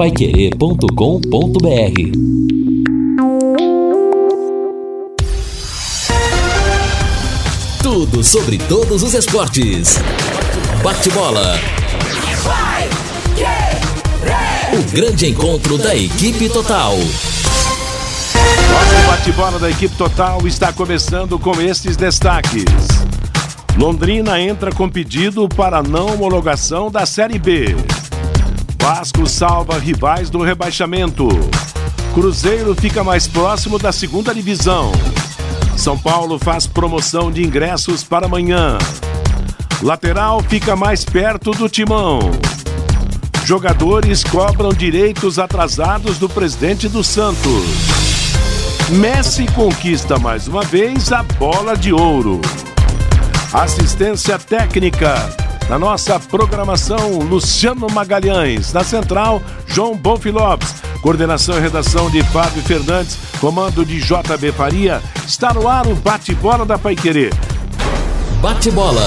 paiquerê.com.br Tudo sobre todos os esportes. Bate-bola. O grande encontro da equipe total. Nosso bate-bola da equipe total está começando com estes destaques. Londrina entra com pedido para não homologação da Série B. Vasco salva rivais do rebaixamento. Cruzeiro fica mais próximo da segunda divisão. São Paulo faz promoção de ingressos para amanhã. Lateral fica mais perto do timão. Jogadores cobram direitos atrasados do presidente do Santos. Messi conquista mais uma vez a bola de ouro. Assistência técnica na nossa programação, Luciano Magalhães. Na central, João Bonfi Lopes. Coordenação e redação de Fábio Fernandes. Comando de JB Faria. Está no ar o bate-bola da Paiquerê. Bate-bola.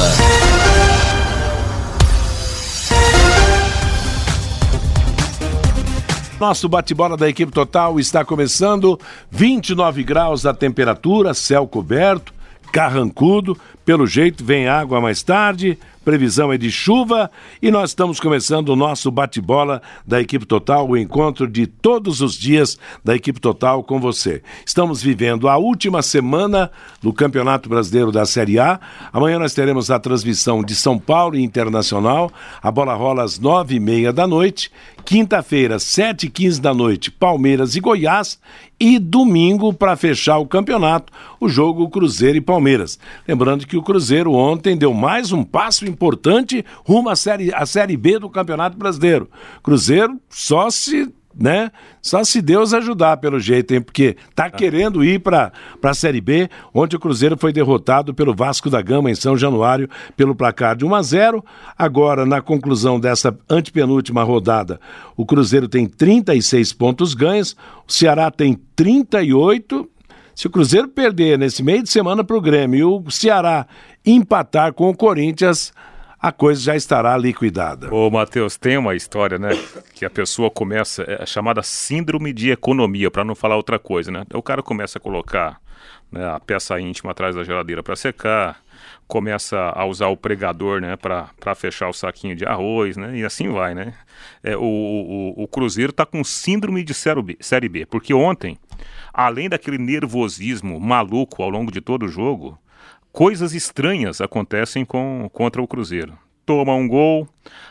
Nosso bate-bola da equipe total está começando. 29 graus a temperatura, céu coberto, carrancudo. Pelo jeito, vem água mais tarde previsão é de chuva e nós estamos começando o nosso bate-bola da equipe total, o encontro de todos os dias da equipe total com você. Estamos vivendo a última semana do Campeonato Brasileiro da Série A. Amanhã nós teremos a transmissão de São Paulo e Internacional. A bola rola às nove e meia da noite. Quinta-feira, sete e quinze da noite, Palmeiras e Goiás. E domingo, para fechar o campeonato, o jogo Cruzeiro e Palmeiras. Lembrando que o Cruzeiro ontem deu mais um passo importante rumo à série, à série B do Campeonato Brasileiro. Cruzeiro só se né? Só se Deus ajudar pelo jeito, hein? Porque tá querendo ir para a Série B, onde o Cruzeiro foi derrotado pelo Vasco da Gama em São Januário pelo placar de 1 a 0. Agora, na conclusão dessa antepenúltima rodada, o Cruzeiro tem 36 pontos ganhos, o Ceará tem 38 se o Cruzeiro perder nesse meio de semana para o Grêmio e o Ceará empatar com o Corinthians, a coisa já estará liquidada. Ô, Matheus, tem uma história, né? Que a pessoa começa, é chamada síndrome de economia, para não falar outra coisa, né? O cara começa a colocar né, a peça íntima atrás da geladeira para secar, começa a usar o pregador, né, para fechar o saquinho de arroz, né? E assim vai, né? É, o, o, o Cruzeiro está com síndrome de série B, porque ontem além daquele nervosismo maluco ao longo de todo o jogo, coisas estranhas acontecem com, contra o Cruzeiro. Toma um gol,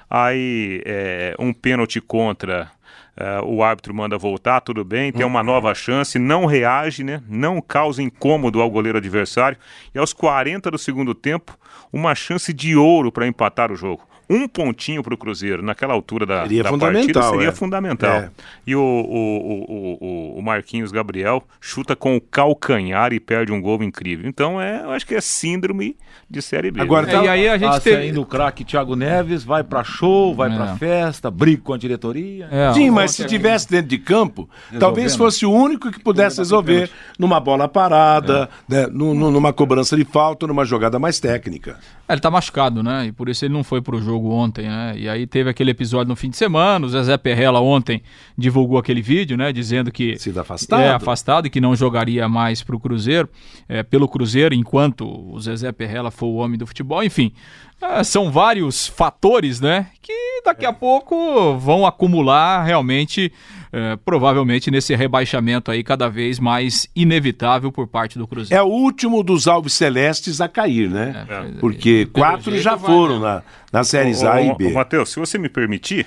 aí é, um pênalti contra, é, o árbitro manda voltar, tudo bem, tem uma nova chance, não reage, né? não causa incômodo ao goleiro adversário, e aos 40 do segundo tempo, uma chance de ouro para empatar o jogo um pontinho para o Cruzeiro naquela altura da, seria da partida seria é. fundamental. É. E o, o, o, o, Marquinhos Gabriel chuta com o calcanhar e perde um gol incrível. Então, é, eu acho que é síndrome de Série B. Agora, né? tá, e aí a gente tá teve... saindo o craque Thiago Neves, vai para show, vai é. para festa, briga com a diretoria. É, Sim, mas se tivesse dentro de campo, talvez fosse o único que pudesse resolver numa bola parada, é. né, numa cobrança de falta, numa jogada mais técnica. É, ele tá machucado, né? E por isso ele não foi pro jogo ontem, né? E aí teve aquele episódio no fim de semana, o Zezé Perrella ontem divulgou aquele vídeo, né? Dizendo que... Sido afastado. É, afastado e que não jogaria mais pro Cruzeiro, é, pelo Cruzeiro, enquanto o Zezé Perrella for o homem do futebol. Enfim, é, são vários fatores, né? Que daqui a pouco vão acumular realmente, é, provavelmente nesse rebaixamento aí cada vez mais inevitável por parte do Cruzeiro. É o último dos Alves Celestes a cair, né? É, Porque quatro já foram vai, né? na, na séries A e B. Matheus, se você me permitir,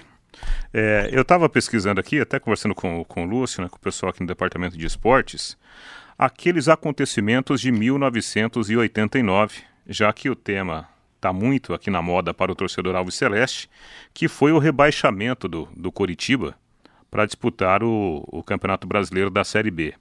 é, eu estava pesquisando aqui, até conversando com, com o Lúcio, né, com o pessoal aqui no departamento de esportes, aqueles acontecimentos de 1989, já que o tema está muito aqui na moda para o torcedor Alves Celeste, que foi o rebaixamento do, do Coritiba para disputar o, o Campeonato Brasileiro da Série B.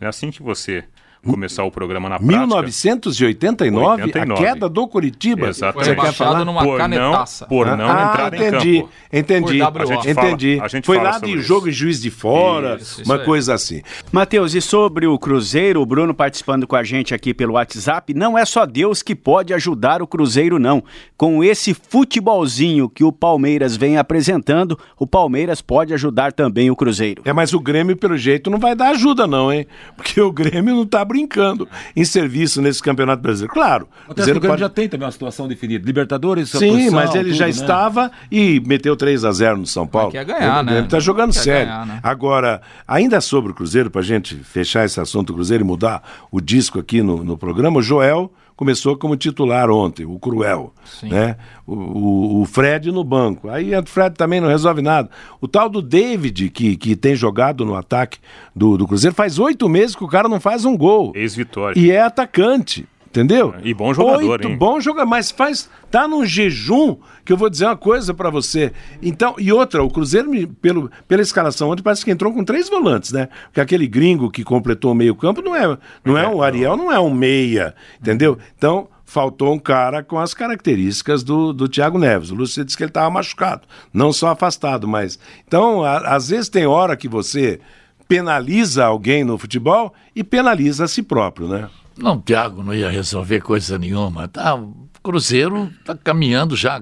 É assim que você começar o programa na prática. 1989, 89. a queda do Curitiba. Exatamente. Foi Você quer falar? numa por não, canetaça. por não ah, entrar em entendi, campo. entendi. A gente fala- entendi. a gente Foi lá de isso. jogo em Juiz de Fora, Isso, isso uma aí. coisa assim. Matheus, e sobre o Cruzeiro, o Bruno participando com a gente aqui pelo WhatsApp, não é só Deus que pode ajudar o Cruzeiro, não. Com esse futebolzinho que o Palmeiras vem apresentando, o Palmeiras pode ajudar também o Cruzeiro. É, mas o Grêmio, pelo jeito, não vai dar ajuda, não, hein? Porque o Grêmio não tá brincando em serviço nesse Campeonato Brasileiro. Claro, o Até o Cruzeiro Grêmio pode- já tem também uma situação definida. Libertadores, Sim, posição, mas ele já tudo, né? estava e meteu 3 a 0 no São Paulo. quer ganhar, o né? Grêmio tá jogando sério. ganhar, né? Agora, ainda sobre o Cruzeiro, pra gente fechar esse assunto do Cruzeiro e mudar o disco aqui no, no programa, o Joel começou como titular ontem, o Cruel, Sim. né? O, o- o Fred no banco. Aí o Fred também não resolve nada. O tal do David, que, que tem jogado no ataque do, do Cruzeiro, faz oito meses que o cara não faz um gol. Ex-vitória. E é atacante. Entendeu? E bom jogador, Oito, hein? bom jogador, mas faz. Tá num jejum que eu vou dizer uma coisa pra você. Então, e outra, o Cruzeiro, me- pelo, pela escalação ontem, parece que entrou com três volantes, né? Porque aquele gringo que completou o meio-campo não é, não é, o Ariel, não é um meia, entendeu? Então, faltou um cara com as características do, do Thiago Neves. O Lúcio disse que ele estava machucado, não só afastado, mas. Então, a- às vezes tem hora que você penaliza alguém no futebol e penaliza a si próprio, né? Não, o Thiago não ia resolver coisa nenhuma. Tá, o Cruzeiro está caminhando já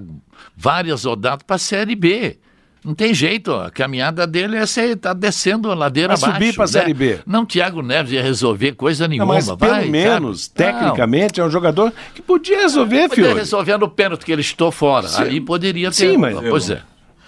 várias rodadas para a Série B. Não tem jeito, ó. a caminhada dele é ser, tá descendo a ladeira Vai subir abaixo. pra Série B. Não, Thiago Neves ia resolver coisa Não, nenhuma. mas pelo vai, menos, sabe? tecnicamente, é um jogador que podia resolver, Não, filho. resolver no pênalti que ele estou fora. Sim. Ali poderia ter. Sim, mas- Pois é.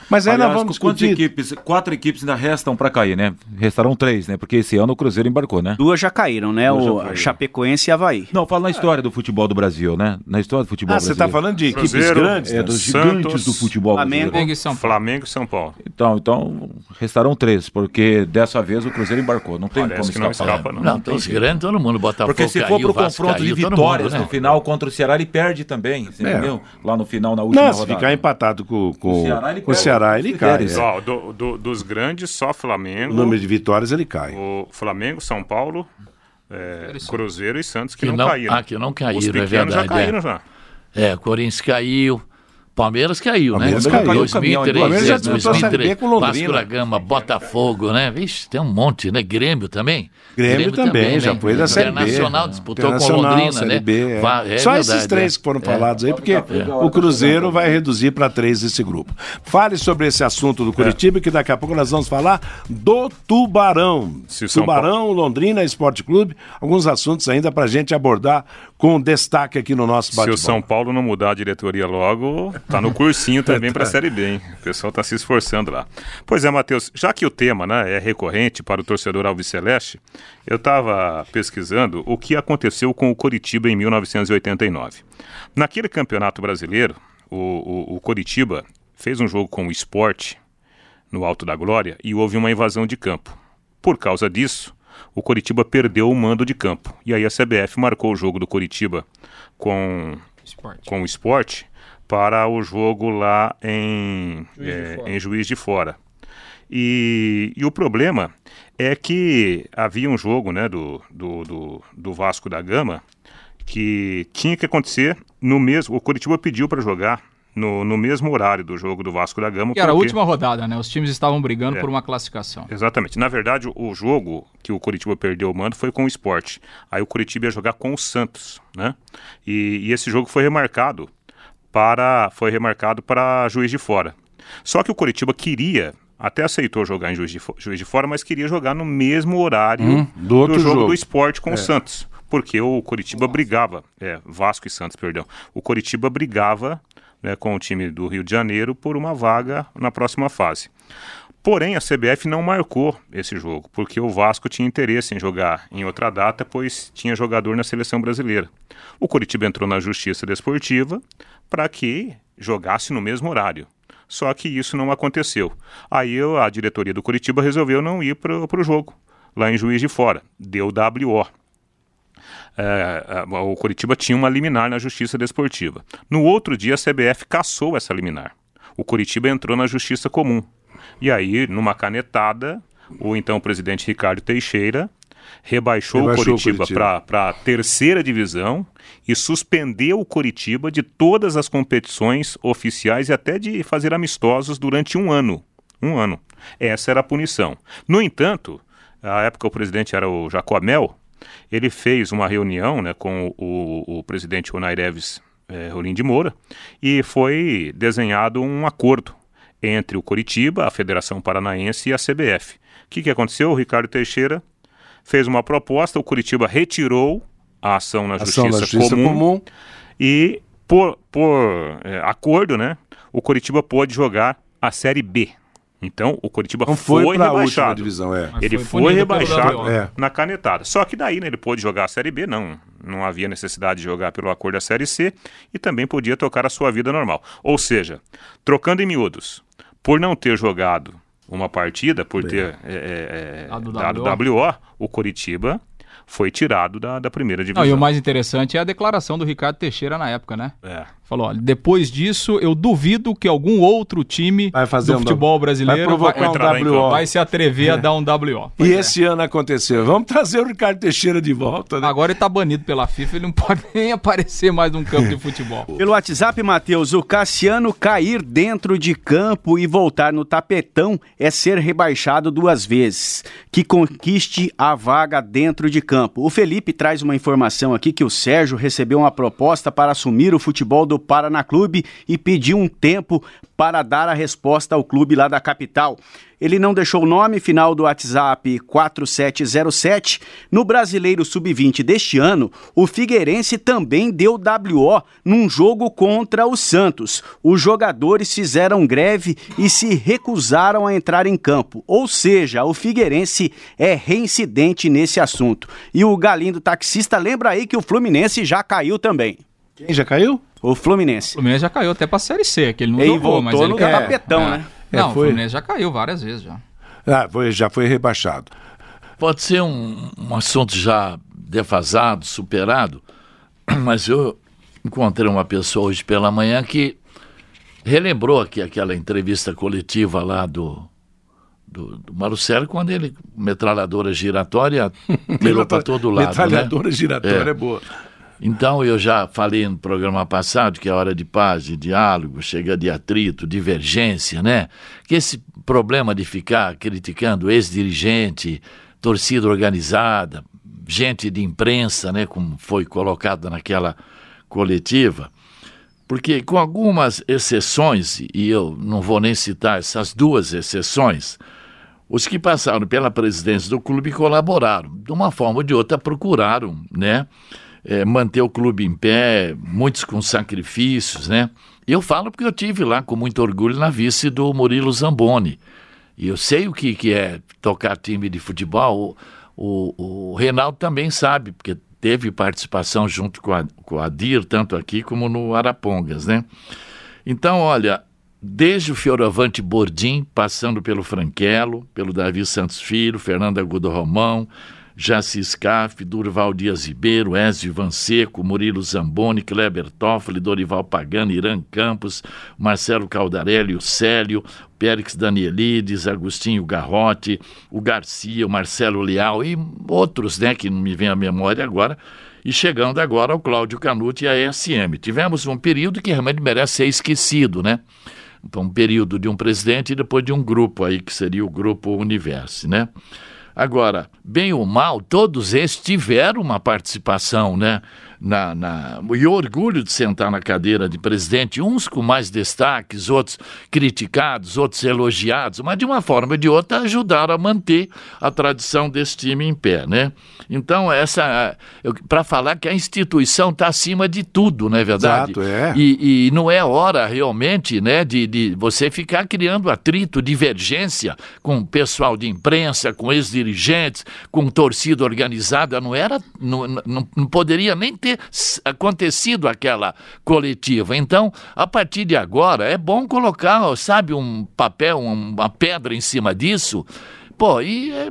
Mas aí Aliás, nós vamos quantas discutir. equipes? Quatro equipes ainda restam para cair, né? Restarão três, né? Porque esse ano o Cruzeiro embarcou, né? Duas já caíram, né? Duas O caíram. Chapecoense e Havaí. Não, fala na história do futebol do Brasil, né? Na história do futebol Ah, você brasileiro. está falando de equipes Cruzeiro, grandes? É, né? dos Santos, gigantes do futebol Flamengo. brasileiro. Flamengo e São Paulo. Flamengo e São Paulo. Então, então, restarão três, porque dessa vez o Cruzeiro embarcou. Não tem Parece como que não escapar. escapa, não. Não, então os grandes, todo mundo Botafogo Porque se for pro confronto de vitórias né? no final contra o Ceará, ele perde também. Você É. entendeu? Lá no final, na última Não, se rodada. ficar empatado com, O Ceará, ele perde Ceará, ele cai. é. Ó, do- do- dos grandes, só Flamengo. O número de vitórias ele cai. O Flamengo, São Paulo, é, Cruzeiro e Santos que, Que não, não- caíram. ah, que não caíram, Os é pequenos já verdade, caíram é. já. É, Corinthians caiu. Palmeiras caiu, Palmeiras né? caiu. Caiu o caminhão, 2003, Palmeiras já é, disputou a Série B 2003. com Londrina. Vasco da Gama, Botafogo, né? Vixe, tem um monte, né? Grêmio também. Grêmio, também, já foi da Série B. Internacional disputou Internacional, com Londrina, Série né? B, é. Va- é Só verdade, esses três é. que foram É. falados aí, porque o Cruzeiro vai reduzir para três esse grupo. Fale sobre esse assunto do Curitiba, que daqui a pouco nós vamos falar do Tubarão. Se Tubarão, Londrina Esporte Clube, alguns assuntos ainda para gente abordar com destaque aqui no nosso Se bate-bola. o São Paulo não mudar a diretoria logo, tá no cursinho também para a Série B, hein? O pessoal tá se esforçando lá. Pois é, Matheus, já que o tema né, é recorrente para o torcedor alviceleste, eu estava pesquisando o que aconteceu com o Coritiba em 1989. Naquele campeonato brasileiro, o, o, o Coritiba fez um jogo com o Sport no Alto da Glória e houve uma invasão de campo. Por causa disso, o Coritiba perdeu o mando de campo. E aí a CBF marcou o jogo do Coritiba com, Esporte. com o esporte para o jogo lá em Juiz de Fora. em Juiz de Fora. E, e o problema é que havia um jogo né, do, do, do, do Vasco da Gama que tinha que acontecer no mesmo. O Coritiba pediu para jogar no, no mesmo horário do jogo do Vasco da Gama. Que era a última rodada, né? Os times estavam brigando É. por uma classificação. Exatamente. Na verdade, o jogo que o Curitiba perdeu o mando foi com o esporte. Aí o Curitiba ia jogar com o Santos, né? E, e esse jogo foi remarcado para foi remarcado para Juiz de Fora. Só que o Curitiba queria até aceitou jogar em Juiz de, Juiz de Fora, mas queria jogar no mesmo horário Hum, do outro jogo, jogo. do esporte com o Santos. Porque o Curitiba brigava, é, Vasco e Santos, perdão. O Curitiba brigava né, com o time do Rio de Janeiro por uma vaga na próxima fase. Porém, a CBF não marcou esse jogo, porque o Vasco tinha interesse em jogar em outra data, pois tinha jogador na seleção brasileira. O Curitiba entrou na Justiça Desportiva para que jogasse no mesmo horário. Só que isso não aconteceu. Aí a diretoria do Curitiba resolveu não ir para o jogo, lá em Juiz de Fora. Deu WO. É, é, o Curitiba tinha uma liminar na Justiça Desportiva. No outro dia, a CBF cassou essa liminar. O Curitiba entrou na Justiça Comum. E aí, numa canetada, o então presidente Ricardo Teixeira rebaixou, Rebaixou o Coritiba. para a terceira divisão e suspendeu o Coritiba de todas as competições oficiais e até de fazer amistosos durante um ano. Um ano. Essa era a punição. No entanto, à época o presidente era o Jacomel, ele fez uma reunião né, com o, o presidente Onair Eves eh, Rolim de Moura e foi desenhado um acordo entre o Coritiba, a Federação Paranaense e a CBF. O que, que aconteceu? O Ricardo Teixeira fez uma proposta, o Curitiba retirou a ação na Ação Justiça, Justiça comum, Comum. e por, por é, acordo, né, o Curitiba pôde jogar a Série B. Então o Curitiba Não foi, foi, rebaixado. divisão, é. Ele foi foi, rebaixado. É. na canetada. Só que daí né, ele pôde jogar a Série B, não, não havia necessidade de jogar pelo acordo da Série C e também podia tocar a sua vida normal. Ou seja, trocando em miúdos, por não ter jogado uma partida, por ter é, é, é, Dado dado WO. WO, o Coritiba foi tirado da, da primeira divisão. Não, e o mais interessante é a declaração do Ricardo Teixeira na época, né? É. Falou, olha, depois disso, eu duvido que algum outro time Vai fazer do um futebol vai brasileiro provocar vai, um vai se atrever a dar um WO. E esse ano aconteceu. Vamos trazer o Ricardo Teixeira de volta, né? Agora ele tá banido pela FIFA, ele não pode nem aparecer mais num campo de futebol. Pelo WhatsApp, Matheus, o Cassiano cair dentro de campo e voltar no tapetão é ser rebaixado duas vezes. Que conquiste a vaga dentro de campo. O Felipe traz uma informação aqui que o Sérgio recebeu uma proposta para assumir o futebol do Paraná Clube e pediu um tempo para dar a resposta ao clube lá da capital. Ele não deixou o nome, final do WhatsApp 4707. No Brasileiro Sub-20 deste ano, o Figueirense também deu WO num jogo contra o Santos. Os jogadores fizeram greve e se recusaram a entrar em campo. Ou seja, o Figueirense é reincidente nesse assunto. E o Galindo taxista lembra aí que o Fluminense já caiu também. Quem já caiu? O O Fluminense. Fluminense já caiu até pra Série C, que ele não E jogou, voltou mas ele no caiu. tapetão, É. né? Não, É, o foi. Fluminense já caiu várias vezes já. Ah, foi- já foi rebaixado. Pode ser um, um assunto já defasado, superado, mas eu encontrei uma pessoa hoje pela manhã que relembrou aqui aquela entrevista coletiva lá do, do, do Marucelli, quando ele, metralhadora giratória, mirou para todo lado. né? Metralhadora giratória É. é boa. Então eu já falei no programa passado que a hora de paz, de diálogo, chega de atrito, divergência, né? Que esse problema de ficar criticando ex-dirigente, torcida organizada, gente de imprensa, né, como foi colocado naquela coletiva, porque com algumas exceções, e eu não vou nem citar essas duas exceções, os que passaram pela presidência do clube colaboraram, de uma forma ou de outra procuraram, né? Eh, manter o clube em pé, muitos com sacrifícios, né? Eu falo porque eu tive lá com muito orgulho na vice do Murilo Zamboni. E eu sei o que, que é tocar time de futebol. O, o, o Reinaldo também sabe, porque teve participação junto com a, com a DIR, tanto aqui como no Arapongas, né? Então, olha, desde o Fioravante Bordim, passando pelo Franquelo, pelo Davi Santos Filho, Fernando Agudo Romão, Jaci Scaff, Durval Dias Ribeiro, Ezio Vanseco, Murilo Zamboni, Kleber Toffoli, Dorival Pagano, Irã Campos, Marcelo Caldarelli, o Célio, Périx Danielides, Agostinho Garrote, o Garcia, o Marcelo Leal e outros, né, que não me vem à memória agora, e chegando agora ao Cláudio Canuto e à ESM. Tivemos um período que realmente merece ser esquecido, né? Então, um período de um presidente e depois de um grupo aí, que seria o Grupo Universo, né? Agora, bem ou mal, todos esses tiveram uma participação, né? Na, na, e orgulho de sentar na cadeira de presidente, uns com mais destaques, outros criticados, outros elogiados, mas de uma forma ou de outra ajudaram a manter a tradição desse time em pé, né? Então, essa. Para falar que a instituição está acima de tudo, não é verdade? Exato, é. E, e não é hora realmente né, de, de você ficar criando atrito, divergência com o pessoal de imprensa, com ex-dirigentes, com torcida organizada. Não era, não, não, não poderia nem ter s- acontecido aquela coletiva. Então, a partir de agora, é bom colocar, sabe, um papel, um- uma pedra em cima disso Pô, e é,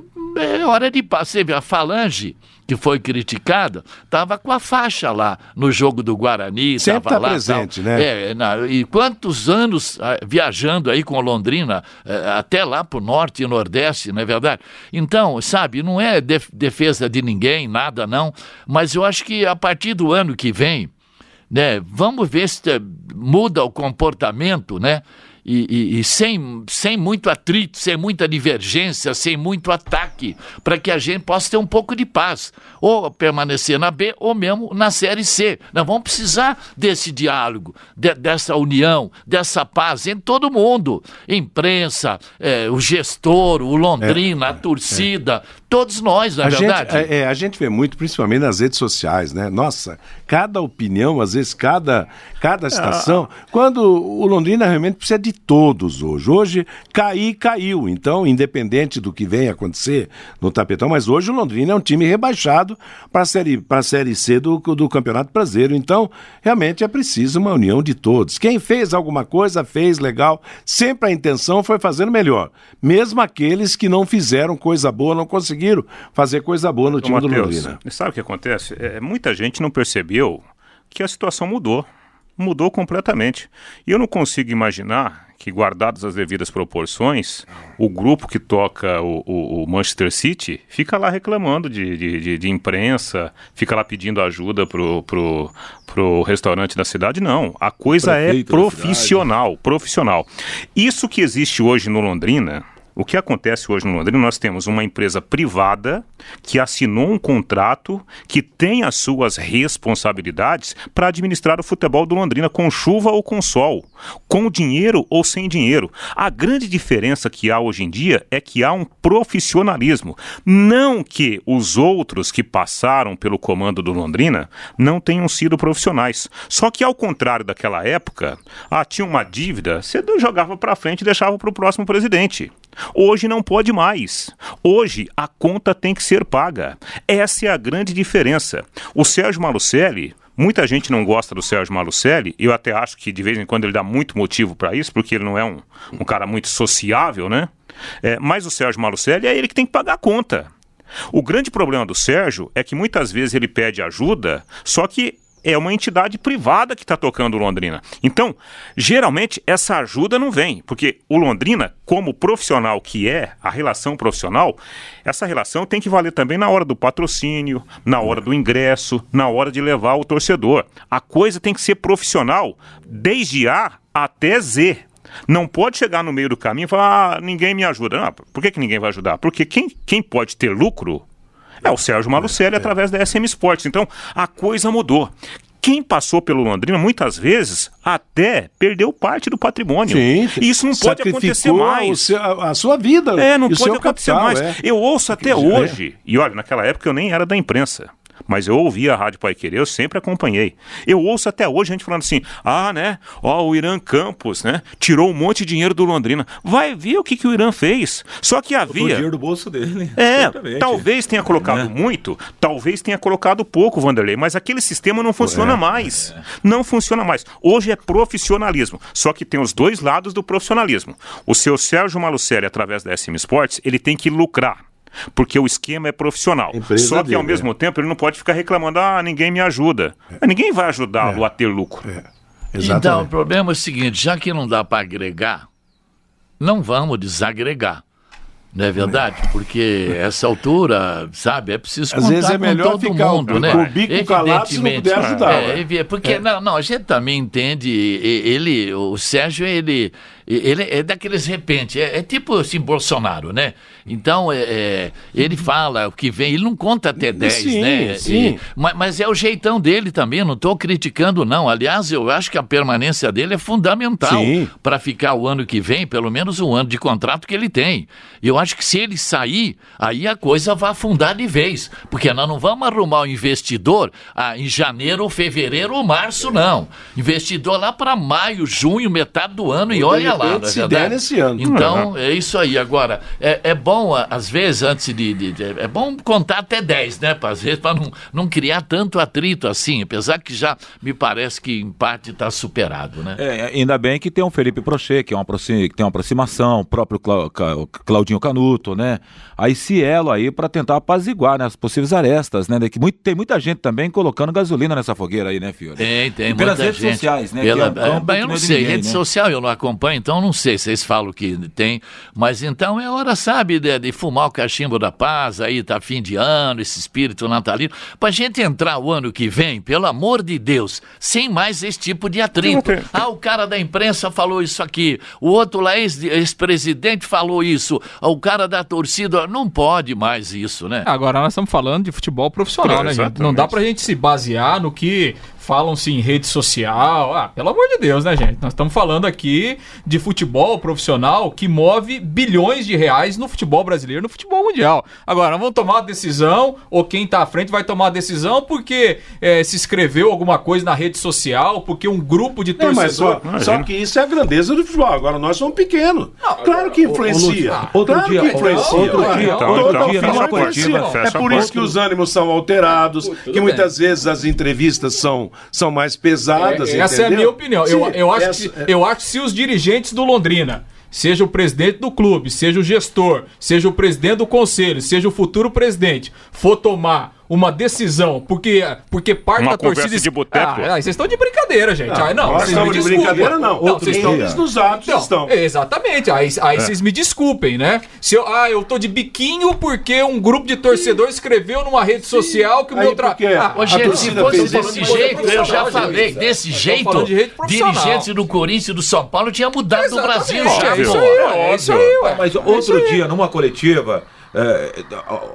é hora de. Você vê, a Falange, que foi criticada, estava com a faixa lá no jogo do Guarani. Sempre tava tá lá, presente, tal. né? É, na- e quantos anos ah, viajando aí com a Londrina, eh, até lá pro norte e nordeste, não é verdade? Então, sabe, não é def- defesa de ninguém, nada não, mas eu acho que a partir do ano que vem, né, vamos ver se eh, muda o comportamento, né? E, e- e sem, sem muito atrito, sem muita divergência, sem muito ataque, para que a gente possa ter um pouco de paz. Ou permanecer na B, ou mesmo na Série C. Nós vamos precisar desse diálogo, de- dessa união, dessa paz entre todo mundo. Imprensa, eh, o gestor, o Londrina, a torcida, todos nós, na A gente, verdade. é, é, a gente vê muito, principalmente nas redes sociais, né? Nossa, cada opinião, às vezes, cada, cada situação. Quando o Londrina realmente precisa de todos hoje. Hoje, cair, caiu. Então, independente do que venha acontecer no tapetão, mas hoje o Londrina é um time rebaixado para a série, pra série C do, do Campeonato Brasileiro. Então, realmente é preciso uma união de todos. Quem fez alguma coisa, fez legal. Sempre a intenção foi fazer o melhor. Mesmo aqueles que não fizeram coisa boa, não conseguiram fazer coisa boa no Ô, time do Matheus, Londrina. sabe o que acontece? É, muita gente não percebeu que a situação mudou. Mudou completamente. E eu não consigo imaginar que, guardadas as devidas proporções, o grupo que toca o, o- o Manchester City fica lá reclamando de, de, de- de imprensa, fica lá pedindo ajuda pro, pro, pro restaurante da cidade. Não, a coisa Prefeito é profissional, profissional. Isso que existe hoje no Londrina, o que acontece hoje no Londrina, nós temos uma empresa privada que assinou um contrato que tem as suas responsabilidades para administrar o futebol do Londrina com chuva ou com sol, com dinheiro ou sem dinheiro. A grande diferença que há hoje em dia é que há um profissionalismo. Não que os outros que passaram pelo comando do Londrina não tenham sido profissionais. Só que ao contrário daquela época, ah, tinha uma dívida, você jogava para frente e deixava para o próximo presidente. Hoje não pode mais. Hoje a conta tem que ser paga. Essa é a grande diferença. O Sérgio Malucelli, muita gente não gosta do Sérgio Malucelli, eu até acho que de vez em quando ele dá muito motivo para isso, porque ele não é um, um cara muito sociável, né? É, mas o Sérgio Malucelli é ele que tem que pagar a conta. O grande problema do Sérgio é que muitas vezes ele pede ajuda, só que é uma entidade privada que está tocando Londrina. Então, geralmente, essa ajuda não vem, porque o Londrina, como profissional que é, a relação profissional, essa relação tem que valer também na hora do patrocínio, na hora do ingresso, na hora de levar o torcedor. A coisa tem que ser profissional, desde A até Z. Não pode chegar no meio do caminho e falar, ah, ninguém me ajuda. Não, por que, que ninguém vai ajudar? Porque quem, quem pode ter lucro é o Sérgio Malucelli através da SM Sports. Então, a coisa mudou. Quem passou pelo Londrina, muitas vezes, até perdeu parte do patrimônio. Sim, Isso não pode acontecer mais. seu- a, a sua vida. É, não pode acontecer capital, mais. é. Eu ouço até É. hoje. E olha, naquela época eu nem era da imprensa. Mas eu ouvia a Rádio Pai Querer, eu sempre acompanhei. Eu ouço até hoje gente falando assim: ah, né? Ó, o Irã Campos, né? Tirou um monte de dinheiro do Londrina. Vai ver o que, que o Irã fez. Só que O havia. dinheiro do bolso dele. É, talvez tenha colocado muito, talvez tenha colocado pouco, Vanderlei, mas aquele sistema não funciona mais. Não funciona mais. Hoje é profissionalismo. Só que tem os dois lados do profissionalismo. O seu Sérgio Malucelli, através da SM Sports, ele tem que lucrar. Porque o esquema é profissional. Empresa Só que ao dele, mesmo tempo ele não pode ficar reclamando, ah, ninguém me ajuda. Mas ninguém vai ajudá-lo a ter lucro. É. Então, o problema é o seguinte: já que não dá para agregar, não vamos desagregar. Não é verdade? Porque essa altura, sabe, é preciso Às contar vezes é com melhor todo ficar mundo, o- né? o bico calado se não puder ajudar, É, né? porque, não, não, a gente também entende, ele, o Sérgio, ele, ele é daqueles repente, é, é tipo assim, Bolsonaro, né? Então, é, é, ele fala o que vem, ele não conta até 10, Sim, né? sim. E- mas, mas é o jeitão dele também, não estou criticando, não. Aliás, eu acho que a permanência dele é fundamental para ficar o ano que vem, pelo menos um ano de contrato que ele tem. Eu acho que se ele sair, aí a coisa vai afundar de vez. Porque nós não vamos arrumar o investidor ah, em janeiro, fevereiro ou março, não. Investidor lá para maio, junho, metade do ano, e olha lá, é Se verdade? der nesse ano. Então, é isso aí. Agora, é, é bom, às vezes, antes de, de- de- É bom contar até 10, né? Pra, às vezes, para não, não criar tanto atrito assim. Apesar que já me parece que em parte está superado, né? É, ainda bem que tem um Felipe Prochet, que, é uma que tem uma aproximação, o próprio Ca- o Claudinho Canuto, né? Aí esse elo aí para tentar apaziguar né, as possíveis arestas, né? Que muito, tem muita gente também colocando gasolina nessa fogueira aí, né, Fiore? Tem, tem E pelas redes gente. sociais, né? Pela- é que eu não é sei, ninguém, rede né? social eu não acompanho, então não sei. Vocês falam que tem, mas então é hora, sabe, de, de fumar o cachimbo da paz, aí tá fim de ano, esse espírito natalino, pra gente entrar o ano que vem, pelo amor de Deus, sem mais esse tipo de atrito. Ah, o cara da imprensa falou isso aqui, o outro lá, ex- ex-presidente, falou isso, o cara da torcida, não pode mais isso, né? Agora nós estamos falando de futebol profissional, né, gente? Não dá pra gente se basear no que falam-se em rede social. Ah, pelo amor de Deus, né, gente? Nós estamos falando aqui de futebol profissional que move bilhões de reais no futebol brasileiro, no futebol mundial. Agora, nós vamos tomar uma decisão, ou quem tá à frente vai tomar a decisão porque eh, se escreveu alguma coisa na rede social, porque um grupo de Não, mas torcedores. só, só que isso é a grandeza do futebol. Agora nós somos pequenos. claro que influencia. outro claro dia- que influencia. outro dia- toda outro dia opinião numa influencia. coletiva, É por a isso que os ânimos são alterados, que muitas vezes as entrevistas são, são mais pesadas. Essa é a entendeu? minha opinião. Eu, eu, acho essa- que, eu acho que se os dirigentes do Londrina, seja o presidente do clube, seja o gestor, seja o presidente do conselho, seja o futuro presidente, for tomar uma decisão, porque, porque parte Uma da torcida. de boteco? Ah, ah, vocês estão de brincadeira, gente. Não, nós vocês estamos me de brincadeira, não. vocês estão. Nos atos Então, estão. Exatamente. Aí, aí vocês me desculpem, né? Se eu, ah, eu tô de biquinho porque um grupo de torcedores escreveu numa rede social que o meu tra... porque Ah, gente, se fosse desse jeito, eu já falei, desse jeito, de dirigentes do Corinthians e do São Paulo tinha mudado do Brasil é isso aí, é isso aí, ué. Mas outro dia, numa coletiva, é,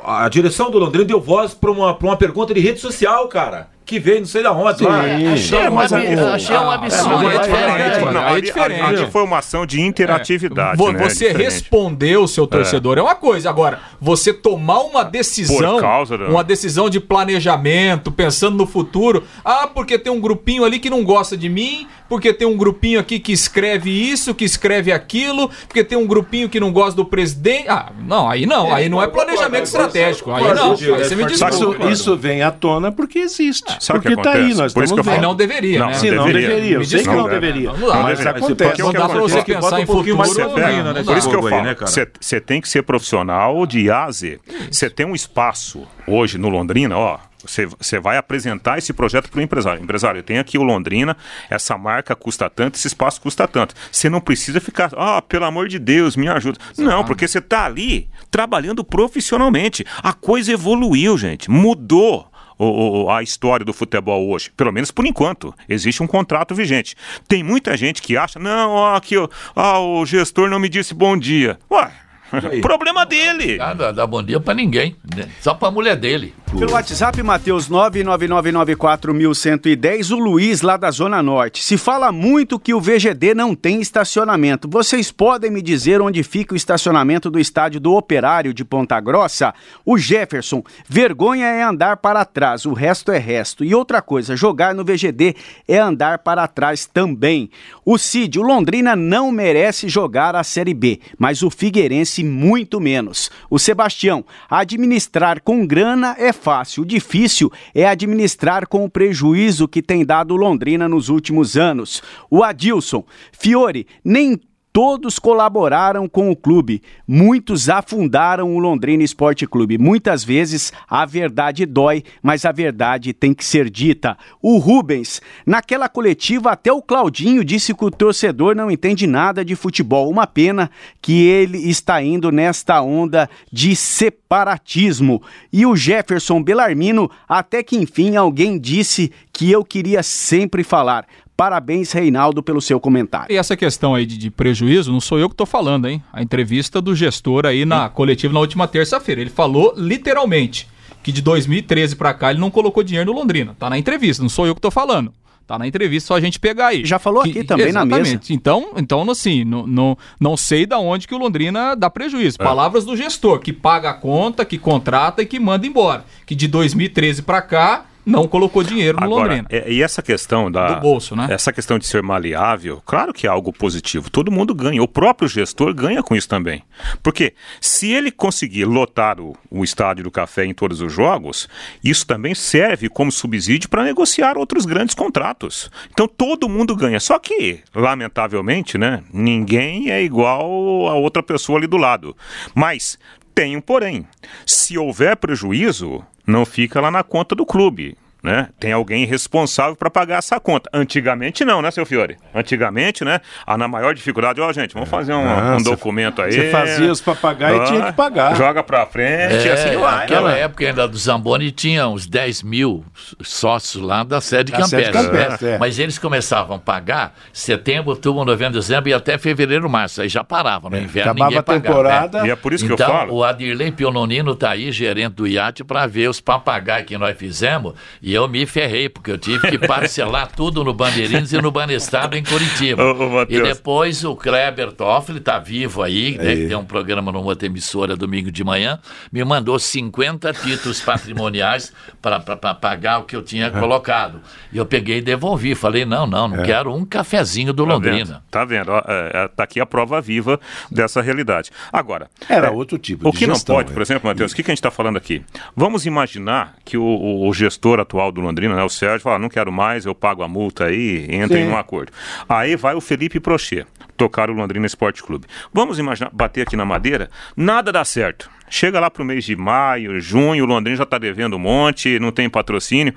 a, direção do Londrina deu voz para uma, uma pergunta de rede social, cara. Que veio não sei da onde. lá. Achei, mas a- achei um Ah, absurdo. é é diferente, mano. é diferente. ali- ali foi uma ação de interatividade. Vo- né? Você Diferente. responder o seu torcedor é. uma coisa. Agora, você tomar uma decisão, Por causa da- uma decisão de planejamento, pensando no futuro. Ah, porque tem um grupinho ali que não gosta de mim, porque tem um grupinho aqui que escreve isso, que escreve aquilo, porque tem um grupinho que não gosta do presidente. Ah, não, aí não, aí não é planejamento estratégico. Aí não, aí você me Isso, desculpa. isso vem à tona porque existe. Sabe o que porque tá aí, nós Por estamos vendo. não deveria, Não, né? Sim, não deveria. deveria. Eu sei que não deveria. Não dá. Mas acontece. o Não que dá pra acontece? você pensar em bota um pouquinho mais futuro. não né. Por isso que eu falo, né, cara? você tem que ser profissional de A a Z. Você tem um espaço hoje no Londrina, ó. Você vai apresentar esse projeto para o empresário. Empresário, eu tenho aqui o Londrina, essa marca custa tanto, esse espaço custa tanto. Você não precisa ficar, ah, pelo amor de Deus, me ajuda. Não, porque você está ali trabalhando profissionalmente. A coisa evoluiu, gente. Mudou o- o- a história do futebol hoje. Pelo menos por enquanto. Existe um contrato vigente. Tem muita gente que acha, não, ó, aqui, ó, ah, o gestor não me disse bom dia. Ué, problema dele. Ah, dá, dá bom dia pra ninguém, né? só pra mulher dele. Pelo WhatsApp, Matheus 99994110, o Luiz lá da Zona Norte. Se fala muito que o VGD não tem estacionamento. Vocês podem me dizer onde fica o estacionamento do estádio do Operário de Ponta Grossa? O Jefferson, vergonha é andar para trás, o resto é resto. E outra coisa, jogar no VGD é andar para trás também. O Cid, o Londrina não merece jogar a Série B, mas o Figueirense muito menos. O Sebastião, administrar com grana é fácil, o difícil é administrar com o prejuízo que tem dado Londrina nos últimos anos. O Adilson, Fiore, nem Todos colaboraram com o clube, muitos afundaram o Londrina Esporte Clube. Muitas vezes a verdade dói, mas a verdade tem que ser dita. O Rubens, naquela coletiva, até o Claudinho disse que o torcedor não entende nada de futebol. Uma pena que ele está indo nesta onda de separatismo. E o Jefferson Belarmino, até que enfim alguém disse que eu queria sempre falar. Parabéns, Reinaldo, pelo seu comentário. E essa questão aí de, de prejuízo, não sou eu que estou falando, hein? A entrevista do gestor aí na coletiva na última terça-feira. Ele falou literalmente que de 2013 para cá ele não colocou dinheiro no Londrina. Tá na entrevista, não sou eu que estou falando. Tá na entrevista, só a gente pegar aí. Já falou Que- aqui também na mesa. Exatamente. Então, então assim, não, não, não sei da onde que o Londrina dá prejuízo. É. Palavras do gestor, que paga a conta, que contrata e que manda embora. Que de 2013 para cá não colocou dinheiro no Agora, Londrina. é- e essa questão da Do bolso, né? Essa questão de ser maleável, claro que é algo positivo. Todo mundo ganha. O próprio gestor ganha com isso também. Porque se ele conseguir lotar o, o estádio do café em todos os jogos, isso também serve como subsídio para negociar outros grandes contratos. Então todo mundo ganha. Só que, lamentavelmente, né, ninguém é igual a outra pessoa ali do lado. Mas tem um porém. Se houver prejuízo, não fica lá na conta do clube. Né? Tem alguém responsável para pagar essa conta. Antigamente não, né, seu Fiore? Antigamente, né? A na maior dificuldade, ó, gente, vamos fazer um, Ah, um documento aí. você fazia os papagaios e Ah, tinha que pagar. Joga pra frente, É, assim vai. naquela né? época ainda do Zamboni tinha uns 10 mil sócios lá da sede Da sede Campestre. né? É. Mas eles começavam a pagar setembro, outubro, novembro, dezembro e até fevereiro, março. Aí já paravam. No inverno Acabava ninguém a pagava. temporada. E é por isso então, que eu falo. o Adirley Piononino tá aí, gerente do iate, para ver os papagaios que nós fizemos. E eu me ferrei, porque eu tive que parcelar tudo no Bandeirinhos e no Banestado em Curitiba. Ô, ô, e depois o Kleber Toffoli tá vivo aí, né, que tem um programa numa outra emissora domingo de manhã, me mandou 50 títulos patrimoniais para pagar o que eu tinha colocado. E eu peguei e devolvi. Falei, não, não, não quero um cafezinho do Tá Londrina. vendo? Tá vendo? Ó, é, é, aqui a prova viva dessa realidade. Agora, Era é, outro tipo o de que gestão, não pode, é. por exemplo, Matheus, o que, que a gente está falando aqui? Vamos imaginar que o, o- o gestor atual do Londrina, né, o Sérgio, fala, não quero mais, eu pago a multa aí, entra Sim. em um acordo. Aí vai o Felipe Prochê, tocar o Londrina Esporte Clube. Vamos imaginar, bater aqui na madeira, nada dá certo. Chega lá pro mês de maio, junho, o Londrina já está devendo um monte, não tem patrocínio.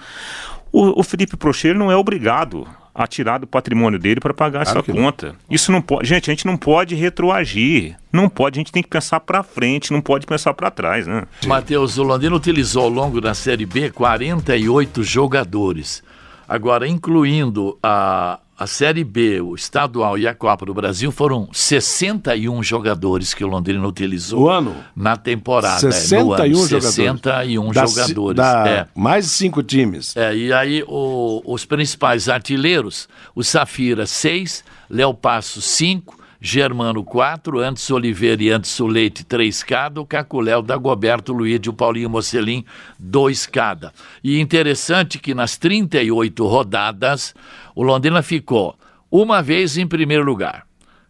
O, o Felipe Prochê não é obrigado a tirar do patrimônio dele para pagar Claro essa que não. conta. Isso não pode, gente, a gente não pode retroagir. Não pode, a gente tem que pensar para frente, não pode pensar para trás, né? Matheus, o Londrina utilizou ao longo da Série B 48 jogadores. Agora, incluindo a, a Série B, o estadual e a Copa do Brasil, foram 61 jogadores que o Londrina utilizou O ano? na temporada. é, no 61 ano, jogadores. 61 Da- jogadores. da- é. Mais de cinco times. É, e aí o- os principais artilheiros, o Safira 6, Léo Passo 5, Germano 4, Antes Oliveira e Antes Leite 3 cada, o Caculéu, Dagoberto Luíde e o Paulinho Mocelin 2 cada. E interessante que nas 38 rodadas, o Londrina ficou uma vez em primeiro lugar,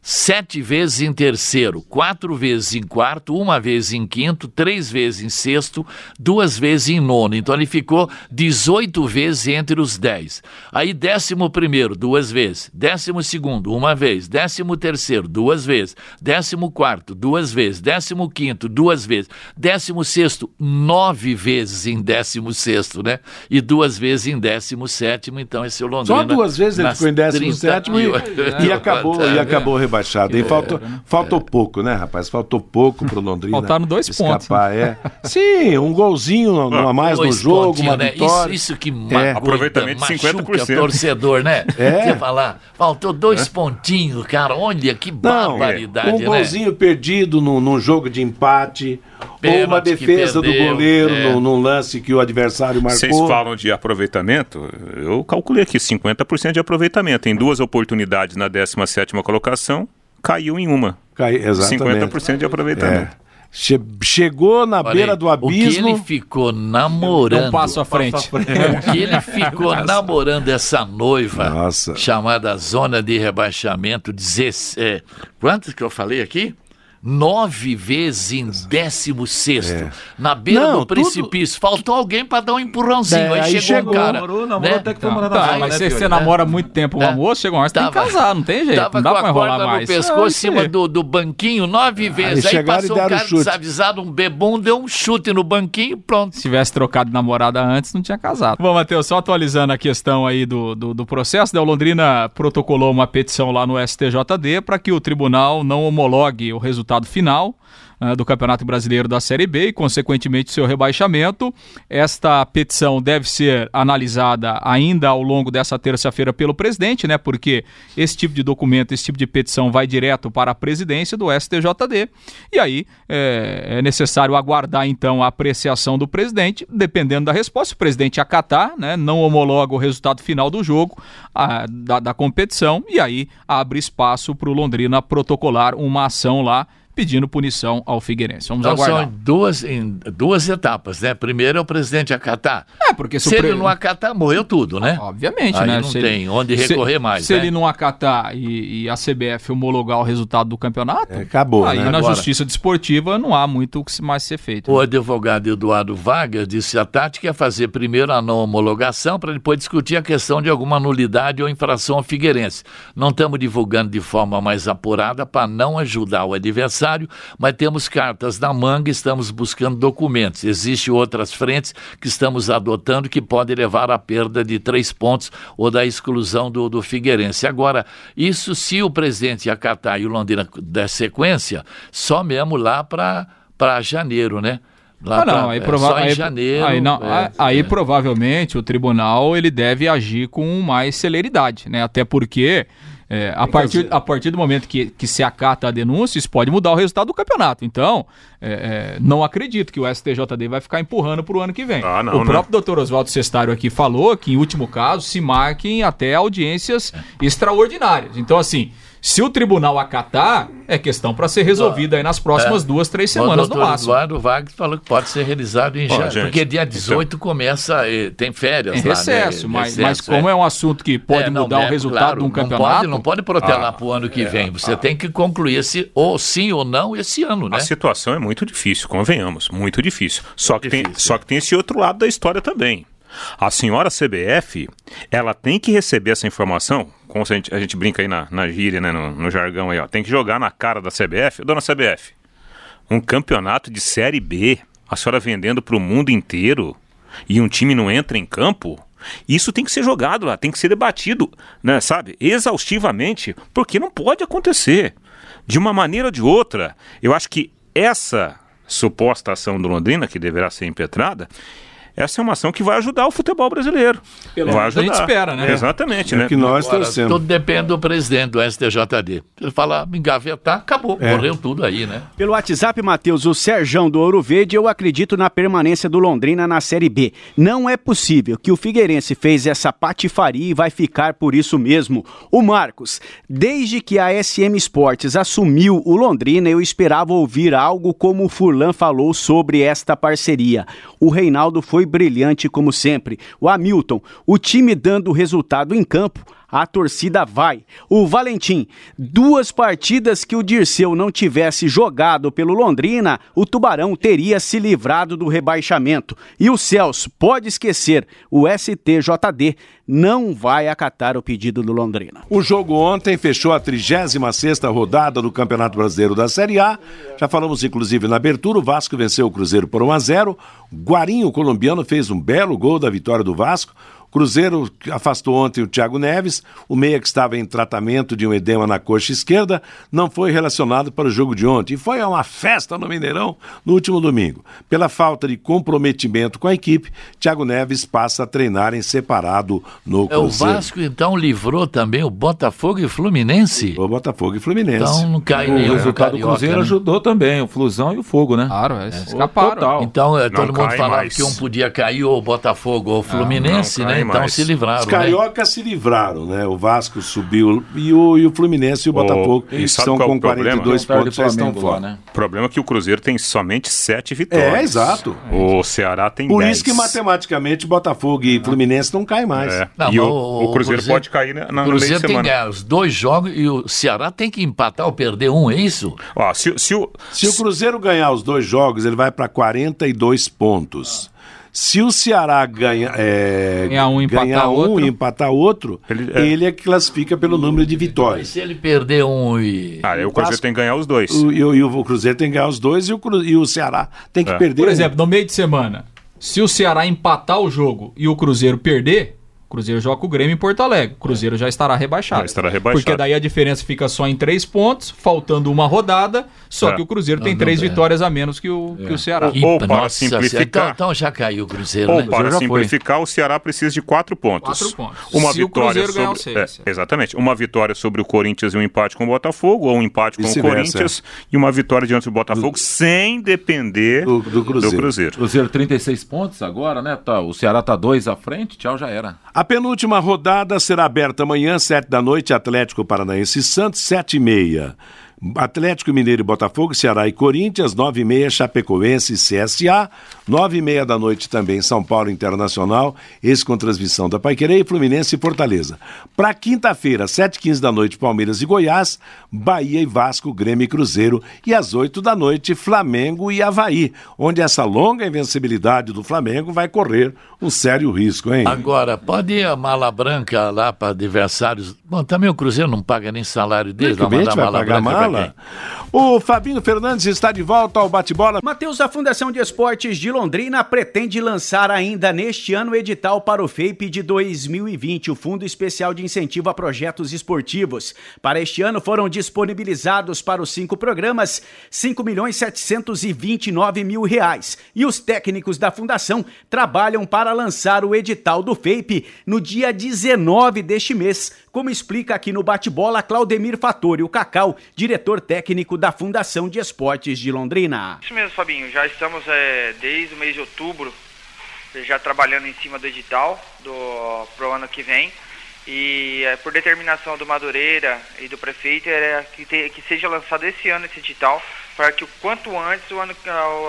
sete vezes em terceiro, quatro vezes em quarto, uma vez em quinto, três vezes em sexto, duas vezes em nono. Então ele ficou 18 vezes entre os dez. Aí décimo primeiro, duas vezes. Décimo segundo, uma vez. Décimo terceiro, duas vezes. Décimo quarto, duas vezes. Décimo quinto, duas vezes. Décimo sexto, nove vezes em décimo sexto, né? E duas vezes em décimo sétimo. Então esse é o Londrina. Só duas vezes ele ficou em 17 e, 38. e acabou, e acabou rebaixado. E faltou, né? faltou pouco, né, rapaz? Faltou pouco pro Londrina. Faltaram dois pontos, escapar, é. Sim, um golzinho a mais no jogo, uma né? vitória. Isso, isso que É. Aproveitamento de machuca 50%. o torcedor, né? É. Você falar, faltou dois pontinhos, cara. Olha que Não, barbaridade, um né? golzinho perdido num, num jogo de empate, ou uma Pênalti defesa do perdeu, goleiro é. num, num lance que o adversário Vocês marcou. falam de aproveitamento, eu calculei aqui 50% de aproveitamento. Em duas oportunidades na 17ª colocação, caiu em uma. Cai- exatamente. 50% de aproveitamento. É. Che- chegou na Olha beira aí, do O que abismo. ele ficou namorando. Um passo à frente. O que ele ficou namorando essa noiva Nossa. chamada zona de rebaixamento, 16, é, quantos que eu falei aqui? Nove vezes em décimo sexto, na beira É. Não, do tudo- precipício. Faltou alguém para dar um empurrãozinho. É, aí, aí chegou, chegou, um cara. namorou, namorou né? até que foi morar Tá, na zona, mas né, se você namora muito tempo uma É. moça, chega uma hora, você tem que casar, não tem jeito. Tava Não dá com pra a enrolar corda mais. no pescoço, É, em cima isso do, do banquinho, nove vezes. Aí, e passou um cara chute. desavisado, um bebum, deu um chute no banquinho, pronto. Se tivesse trocado de namorada antes, não tinha casado. Bom, Matheus, só atualizando a questão aí do, do, do processo, né? O Londrina protocolou uma petição lá no STJD para que o tribunal não homologue o resultado final ah, do Campeonato Brasileiro da Série B e, consequentemente, seu rebaixamento. Esta petição deve ser analisada ainda ao longo dessa terça-feira pelo presidente, né? Porque esse tipo de documento, esse tipo de petição vai direto para a presidência do STJD. E aí é, é necessário aguardar, então, a apreciação do presidente, dependendo da resposta. O presidente acatar, né? Não homologa o resultado final do jogo, a- da, da competição, e aí abre espaço para o Londrina protocolar uma ação lá pedindo punição ao Figueirense. Vamos Então aguardar. são em duas, em duas etapas, né? Primeiro é o presidente acatar. É, porque se, Se pre- ele não acatar, morreu tudo, né? Obviamente, Aí né? não Se tem ele- onde se- recorrer mais, Se né? ele não acatar e, e a CBF homologar o resultado do campeonato, É, acabou, aí né? na Agora- justiça desportiva não há muito o que se- mais ser feito. O advogado Eduardo Vargas disse que a tática é fazer primeiro a não homologação para depois discutir a questão de alguma nulidade ou infração ao Figueirense. Não estamos divulgando de forma mais apurada para não ajudar o adversário, mas temos cartas na manga e estamos buscando documentos. Existem outras frentes que estamos adotando que podem levar à perda de três pontos ou da exclusão do, do Figueirense. Agora, isso se o presidente acatar e o Londrina der sequência, só mesmo lá para janeiro, né? Lá Ah, não, pra- aí, é, prova em aí, janeiro. aí, não, é, aí é. provavelmente o tribunal ele deve agir com mais celeridade, né? Até porque é, a, partir, a partir do momento que, que se acata a denúncia, isso pode mudar o resultado do campeonato. Então, é, é, não acredito que o STJD vai ficar empurrando para o ano que vem. Ah, não, o né? próprio doutor Oswaldo Cestário aqui falou que, em último caso, se marquem até audiências extraordinárias. Então, assim, se o tribunal acatar, é questão para ser resolvida aí nas próximas duas, três semanas o no máximo. Eduardo Vargas falou que pode ser realizado em janeiro. Porque dia 18 começa, eh, tem férias Em lá, recesso, né? mas, Recesso, mas como é. um assunto que pode É, não, mudar é, o resultado claro, de um Não campeonato. pode, não pode protelar para o ano que vem. Você tem que concluir esse ou sim ou não esse ano, né? A situação é muito difícil, convenhamos, muito difícil. Só que, tem, Difícil. só que tem esse outro lado da história também. A senhora CBF, ela tem que receber essa informação, como a gente, a gente brinca aí na, na gíria, né, no, no jargão aí, ó, tem que jogar na cara da CBF. Dona CBF, um campeonato de Série B, a senhora vendendo para o mundo inteiro e um time não entra em campo, isso tem que ser jogado lá, tem que ser debatido, né, sabe, exaustivamente, porque não pode acontecer. De uma maneira ou de outra, eu acho que essa suposta ação do Londrina, que deverá ser impetrada, essa é uma ação que vai ajudar o futebol brasileiro. Pelo vai menos a gente ajudar. espera, né? Exatamente, É né? que nós Agora, torcemos. tudo depende do presidente do STJD. Ele falar engavetar, acabou. É. Morreu tudo aí, né? Pelo WhatsApp, Matheus, o Serjão do Ouro Verde, eu acredito na permanência do Londrina na Série B. Não é possível que o Figueirense fez essa patifaria e vai ficar por isso mesmo. O Marcos, desde que a SM Esportes assumiu o Londrina, eu esperava ouvir algo como o Furlan falou sobre esta parceria. O Reinaldo foi brilhante como sempre. O Hamilton, o time dando resultado em campo, a torcida vai. O Valentim, duas partidas que o Dirceu não tivesse jogado pelo Londrina, o Tubarão teria se livrado do rebaixamento. E o Celso, pode esquecer, o STJD não vai acatar o pedido do Londrina. O jogo ontem fechou a 36ª rodada do Campeonato Brasileiro da Série A. Já falamos inclusive na abertura, o Vasco venceu o Cruzeiro por 1 a 0. Guarinho, colombiano, fez um belo gol da vitória do Vasco. Cruzeiro afastou ontem o Thiago Neves, o meia que estava em tratamento de um edema na coxa esquerda, não foi relacionado para o jogo de ontem. E foi uma festa no Mineirão no último domingo. Pela falta de comprometimento com a equipe, Thiago Neves passa a treinar em separado no É, o Cruzeiro. Vasco, então, livrou também o Botafogo e Fluminense. O Botafogo e Fluminense. Então não cai O nenhum resultado do Cruzeiro né? ajudou também, o Flusão e o Fogo, né? Claro, é, escaparam. Total. Então, é, todo Não mundo falava mais. que um podia cair ou o Botafogo ou o Fluminense, não né? Então se livraram. Os né? cariocas se livraram, né? O Vasco subiu e o, e o Fluminense e o Botafogo e sabe estão qual é com o problema? 42 Perto pontos, já estão fora. né? O problema é que o Cruzeiro tem somente sete vitórias. É, exato. O Ceará tem Por dez. isso que matematicamente Botafogo e Fluminense não caem mais. É. Não, e o, o Cruzeiro pode cair na, na O Cruzeiro tem que semana. ganhar os dois jogos e o Ceará tem que empatar ou perder um, é isso? Ó, se, se o, Se o Cruzeiro ganhar os dois jogos, ele vai para 42 pontos. Se o Ceará ganha, é, Ganhar um e empatar ganhar um outro. e empatar outro, Ele- ele é. é. que classifica pelo número de E vitórias. se ele perder um e. Ah, o Cruzeiro Vasco- tem que ganhar os dois. O, e, o, e o Cruzeiro tem que ganhar os dois e o, Cru- e o Ceará tem que É. perder. Por um. exemplo, no meio de semana, se o Ceará empatar o jogo e o Cruzeiro perder, Cruzeiro joga com o Grêmio em Porto Alegre. O Cruzeiro já estará rebaixado. Já estará rebaixado. Porque daí a diferença fica só em três pontos, faltando uma rodada, só É. que o Cruzeiro tem Não, três é. vitórias a menos que o, que o Ceará. E- Ou para Nossa simplificar- Então, então já caiu o Cruzeiro, Ou né? para já foi. simplificar, o Ceará precisa de quatro pontos. Quatro pontos. Uma Se o vitória Cruzeiro ganhar os sobre. seis. É, exatamente. Uma vitória sobre o Corinthians e um empate com o Botafogo, ou um empate com o Vice-versa, Corinthians e uma vitória diante do Botafogo, sem depender Do- do Cruzeiro. Cruzeiro. Cruzeiro 36 pontos agora, né? Tá, o Ceará tá dois à frente, tchau, já era. A penúltima rodada será aberta amanhã, sete da noite, Atlético Paranaense Santos, sete e meia. Atlético Mineiro e Botafogo, Ceará e Corinthians, 9 e meia, Chapecoense e CSA, 9 e meia da noite também São Paulo Internacional, esse com transmissão da Paiquerê e Fluminense e Fortaleza. Para quinta-feira, 7 e 15 da noite, Palmeiras e Goiás, Bahia e Vasco, Grêmio e Cruzeiro e às 8 da noite, Flamengo e Havaí, onde essa longa invencibilidade do Flamengo vai correr um sério risco, hein? Agora, pode ir a mala branca lá para adversários. Bom, também o Cruzeiro não paga nem salário deles, vai pagar mala mala. O Fabinho Fernandes está de volta ao bate-bola. Matheus, a Fundação de Esportes de Londrina pretende lançar ainda neste ano o edital para o FAPE de 2020, o Fundo Especial de Incentivo a Projetos Esportivos. Para este ano foram disponibilizados para os cinco programas 5 milhões 729 mil reais. E os técnicos da Fundação trabalham para lançar o edital do FAPE no dia 19 deste mês, como explica aqui no bate-bola Claudemir Fattori, o Cacau, diretor técnico da Fundação de Esportes de Londrina. Isso mesmo, Fabinho. Já estamos é, desde o mês de outubro já trabalhando em cima do edital do pro ano que vem. E é, por determinação do Madureira e do prefeito é que, te, que seja lançado esse ano esse edital para que o quanto antes o ano,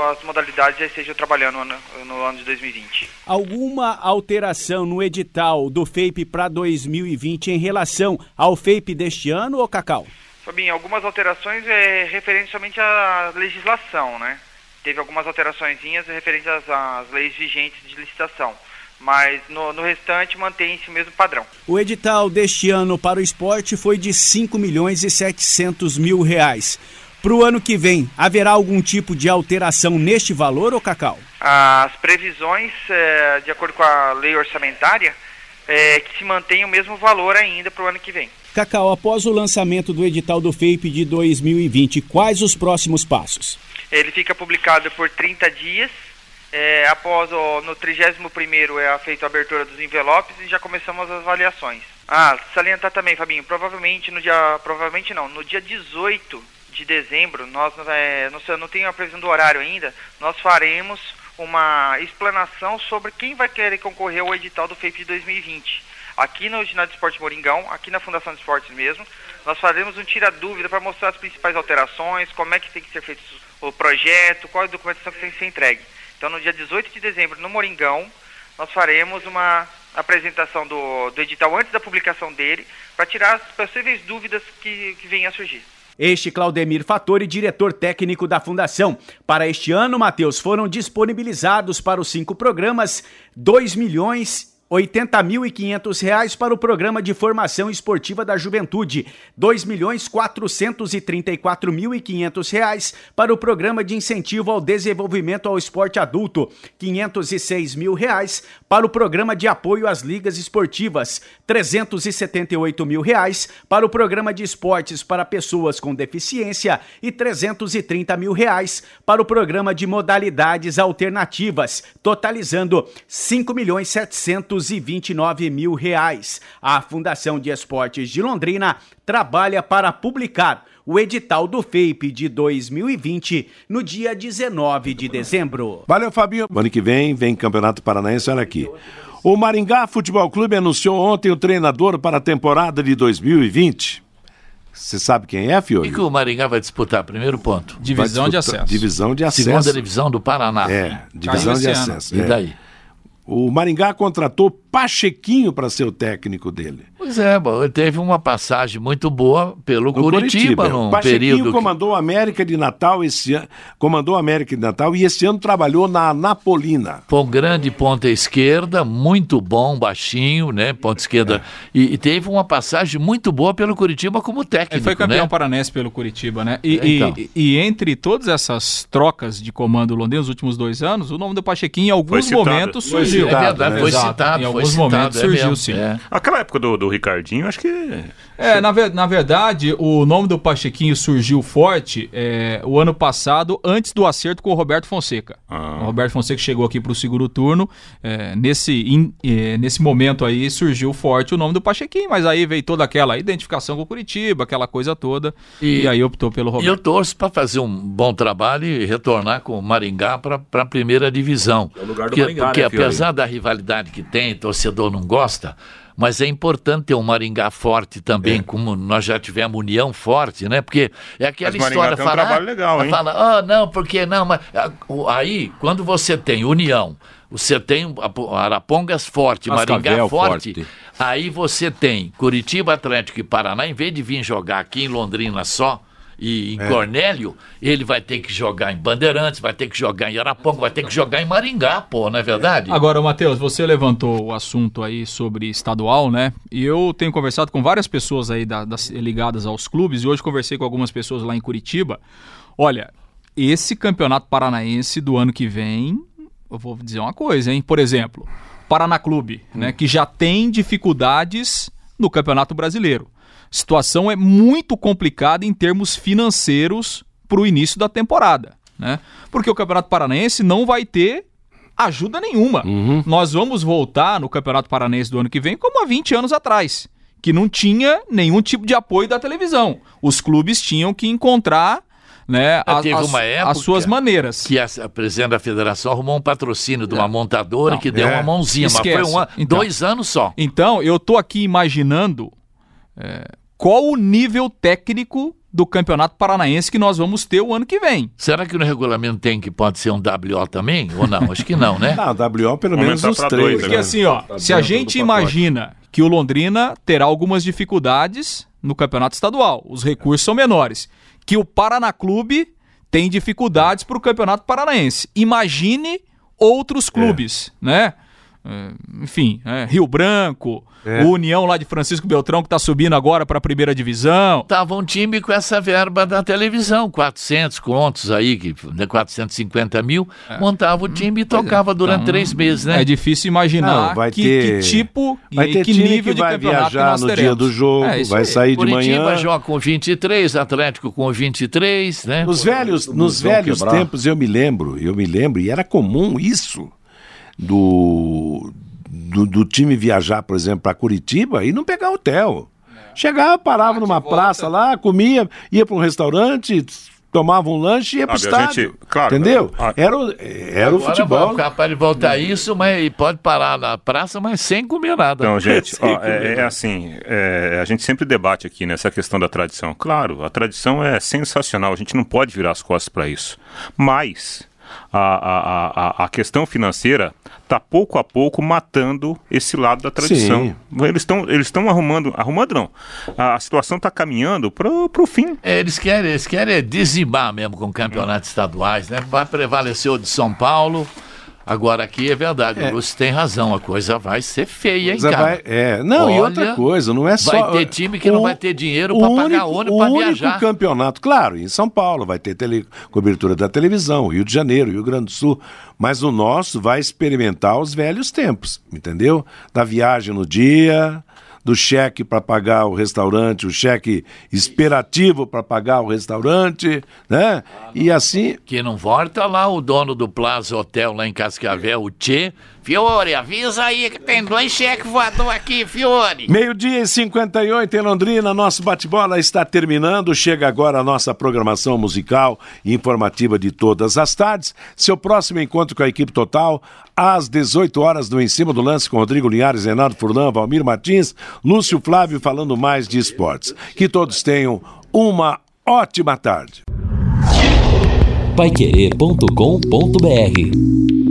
as modalidades já estejam trabalhando no, no ano de 2020. Alguma alteração no edital do FAPE para 2020 em relação ao FAPE deste ano, ou Cacau? Fabinho, algumas alterações é referente somente à legislação, né? Teve algumas alterações referentes às, às leis vigentes de licitação mas no, no restante mantém-se o mesmo padrão. O edital deste ano para o esporte foi de 5 milhões e 700 mil reais. Para o ano que vem, haverá algum tipo de alteração neste valor, ou Cacau? As previsões, é, de acordo com a lei orçamentária, é que se mantém o mesmo valor ainda para o ano que vem. Cacau, após o lançamento do edital do FAPE de 2020, quais os próximos passos? Ele fica publicado por 30 dias. É, após o, no 31 é feita a abertura dos envelopes e já começamos as avaliações. Ah, salientar também, Fabinho, provavelmente no dia. Provavelmente não, no dia 18 de dezembro, nós é, não, sei, não tenho a previsão do horário ainda, nós faremos uma explanação sobre quem vai querer concorrer ao edital do FAPE de 2020. Aqui no Ginásio de Esporte Moringão, aqui na Fundação de Esportes mesmo, nós faremos um tira-dúvida para mostrar as principais alterações, como é que tem que ser feito o projeto, qual é a documentação que tem que ser entregue. Então, no dia 18 de dezembro, no Moringão, nós faremos uma apresentação do, do edital antes da publicação dele, para tirar as possíveis dúvidas que, que venham a surgir. Este Claudemir Fattori, diretor técnico da Fundação. Para este ano, Matheus, foram disponibilizados para os cinco programas 2 milhões 80.500 reais para o programa de formação esportiva da juventude, R$ milhões reais para o programa de incentivo ao desenvolvimento ao esporte adulto, R$ mil reais para o programa de apoio às ligas esportivas, R$ mil reais para o programa de esportes para pessoas com deficiência. E R$ mil reais para o programa de modalidades alternativas, totalizando R$ milhões 229 mil reais. A Fundação de Esportes de Londrina trabalha para publicar o edital do FAPE de 2020 no dia 19 de dezembro. Valeu, Fabinho. Ano que vem, vem Campeonato Paranaense, olha aqui. O Maringá Futebol Clube anunciou ontem o treinador para a temporada de 2020. Você sabe quem é, Fiore? E que o Maringá vai disputar? Primeiro ponto. Divisão de acesso. Divisão de acesso. Segunda divisão do Paraná. É, divisão de acesso. E daí? É. O Maringá contratou Pachequinho para ser o técnico dele. Pois é, teve uma passagem muito boa pelo no Curitiba, Curitiba num Pachequinho período comandou a América de Natal esse ano, comandou a América de Natal e esse ano trabalhou na Napolina. Foi um grande ponta esquerda, muito bom, baixinho, né, ponta esquerda. É. E, e, teve uma passagem muito boa pelo Curitiba como técnico, Ele foi campeão né? paranense pelo Curitiba, né? E, é, então. e, e, entre todas essas trocas de comando londrino nos últimos dois anos, o nome do Pachequinho em alguns momentos surgiu. É verdade, né? foi citado. Em alguns momentos é surgiu, sim. É. Aquela época do, do Ricardinho, acho que. É, na, ver, na verdade, o nome do Pachequinho surgiu forte é, o ano passado, antes do acerto com o Roberto Fonseca. Ah. O Roberto Fonseca chegou aqui para o segundo turno. É, nesse, in, é, nesse momento aí surgiu forte o nome do Pachequinho, mas aí veio toda aquela identificação com o Curitiba, aquela coisa toda. E, e aí optou pelo Roberto. E eu torço para fazer um bom trabalho e retornar com o Maringá para a primeira divisão. É o lugar do porque, Maringá, porque né, apesar da rivalidade que tem, torcedor não gosta mas é importante ter um Maringá forte também, como nós já tivemos União forte, né? Porque é aquela Mas Maringá história tem um fala, trabalho legal, hein? fala, ah, não, porque não, mas ah, aí quando você tem União, você tem Apo- Arapongas forte, Maringá forte, forte. aí você tem Curitiba, Atlético e Paraná, em vez de vir jogar aqui em Londrina só e em Cornélio, ele vai ter que jogar em Bandeirantes, vai ter que jogar em Araponga, vai ter que jogar em Maringá, pô, não é verdade? Agora, Matheus, você levantou o assunto aí sobre estadual, né? E eu tenho conversado com várias pessoas aí da- das- ligadas aos clubes, e hoje conversei com algumas pessoas lá em Curitiba. Olha, esse campeonato paranaense do ano que vem, eu vou dizer uma coisa, hein? Por exemplo, Paraná Clube, né? Que já tem dificuldades no Campeonato Brasileiro. Situação é muito complicada em termos financeiros para o início da temporada, né? Porque o Campeonato Paranaense não vai ter ajuda nenhuma. Nós vamos voltar no Campeonato Paranaense do ano que vem como há 20 anos atrás, que não tinha nenhum tipo de apoio da televisão. Os clubes tinham que encontrar né, Teve as, as suas maneiras. que a, a presidente da federação arrumou um patrocínio de uma montadora Não, que deu é. uma mãozinha, mas Esquece. foi um Então. dois anos só. Então, eu tô aqui imaginando é, qual o nível técnico do Campeonato Paranaense que nós vamos ter o ano que vem. Será que no regulamento tem que pode ser um WO também? Ou não? Acho que não, né? Ah, WO pelo menos os três. dois, Porque né? assim, ó, se a gente imagina que o Londrina terá algumas dificuldades no campeonato estadual, os recursos são menores, que o Paraná Clube tem dificuldades para o campeonato paranaense. Imagine outros clubes, né? É, Enfim, é, Rio Branco, É. o União lá de Francisco Beltrão que está subindo agora para a primeira divisão. Tava um time com essa verba da televisão, 400 contos aí, que, né, 450 mil, montava o time e tocava durante Então, três meses, né? É difícil imaginar Não, vai que, ter- que tipo Vai e ter que time nível que de vai campeonato que viajar nós no teremos. dia do jogo, É, vai aí. sair de Curitiba manhã. joga com 23, Atlético com 23, né? Nos velhos, nos velhos quebrar. tempos eu me lembro, eu me lembro, e era comum isso do, do, do time viajar, por exemplo, para Curitiba e não pegar hotel. Chegava, parava numa praça lá, comia, ia para um restaurante, tomava um lanche e ia para o estádio. gente- claro, entendeu? a- Era, o- era o futebol. capaz de voltar isso, mas e pode parar na praça, mas sem comer nada. Então, gente, ó, é, é assim, é, a gente sempre debate aqui nessa questão da tradição. Claro, a tradição é sensacional, a gente não pode virar as costas para isso. Mas a, a, a, questão financeira está pouco a pouco matando esse lado da tradição. Sim. Eles estão eles estão arrumando, arrumando não. A, a situação está caminhando para o fim. É, eles querem, eles querem dizimar mesmo com campeonatos estaduais, né? Vai prevalecer o de São Paulo. Agora aqui é verdade, o Lúcio tem razão, a coisa vai ser feia, hein, cara? vai- é, não, e outra Olha, coisa, não é só. vai ter time que não vai ter dinheiro pra o pagar ônibus pra O único viajar. campeonato, claro, em São Paulo vai ter tele, cobertura da televisão, Rio de Janeiro, Rio Grande do Sul, mas o nosso vai experimentar os velhos tempos, entendeu? Da viagem no dia, do cheque para pagar o restaurante, o cheque esperativo para pagar o restaurante, né? E assim, Que não volta lá o dono do Plaza Hotel lá em Cascavel, o Tchê. Fiore, avisa aí que tem dois cheques voador aqui, Fiore. Meio-dia e 58 em Londrina, nosso bate-bola está terminando. Chega agora a nossa programação musical e informativa de todas as tardes. Seu próximo encontro com a equipe total, às 18 horas, no Em Cima do Lance, com Rodrigo Linhares, Renato Furlan, Valmir Martins, Lúcio Flávio, falando mais de esportes. Que todos tenham uma ótima tarde. Paiquerê.com.br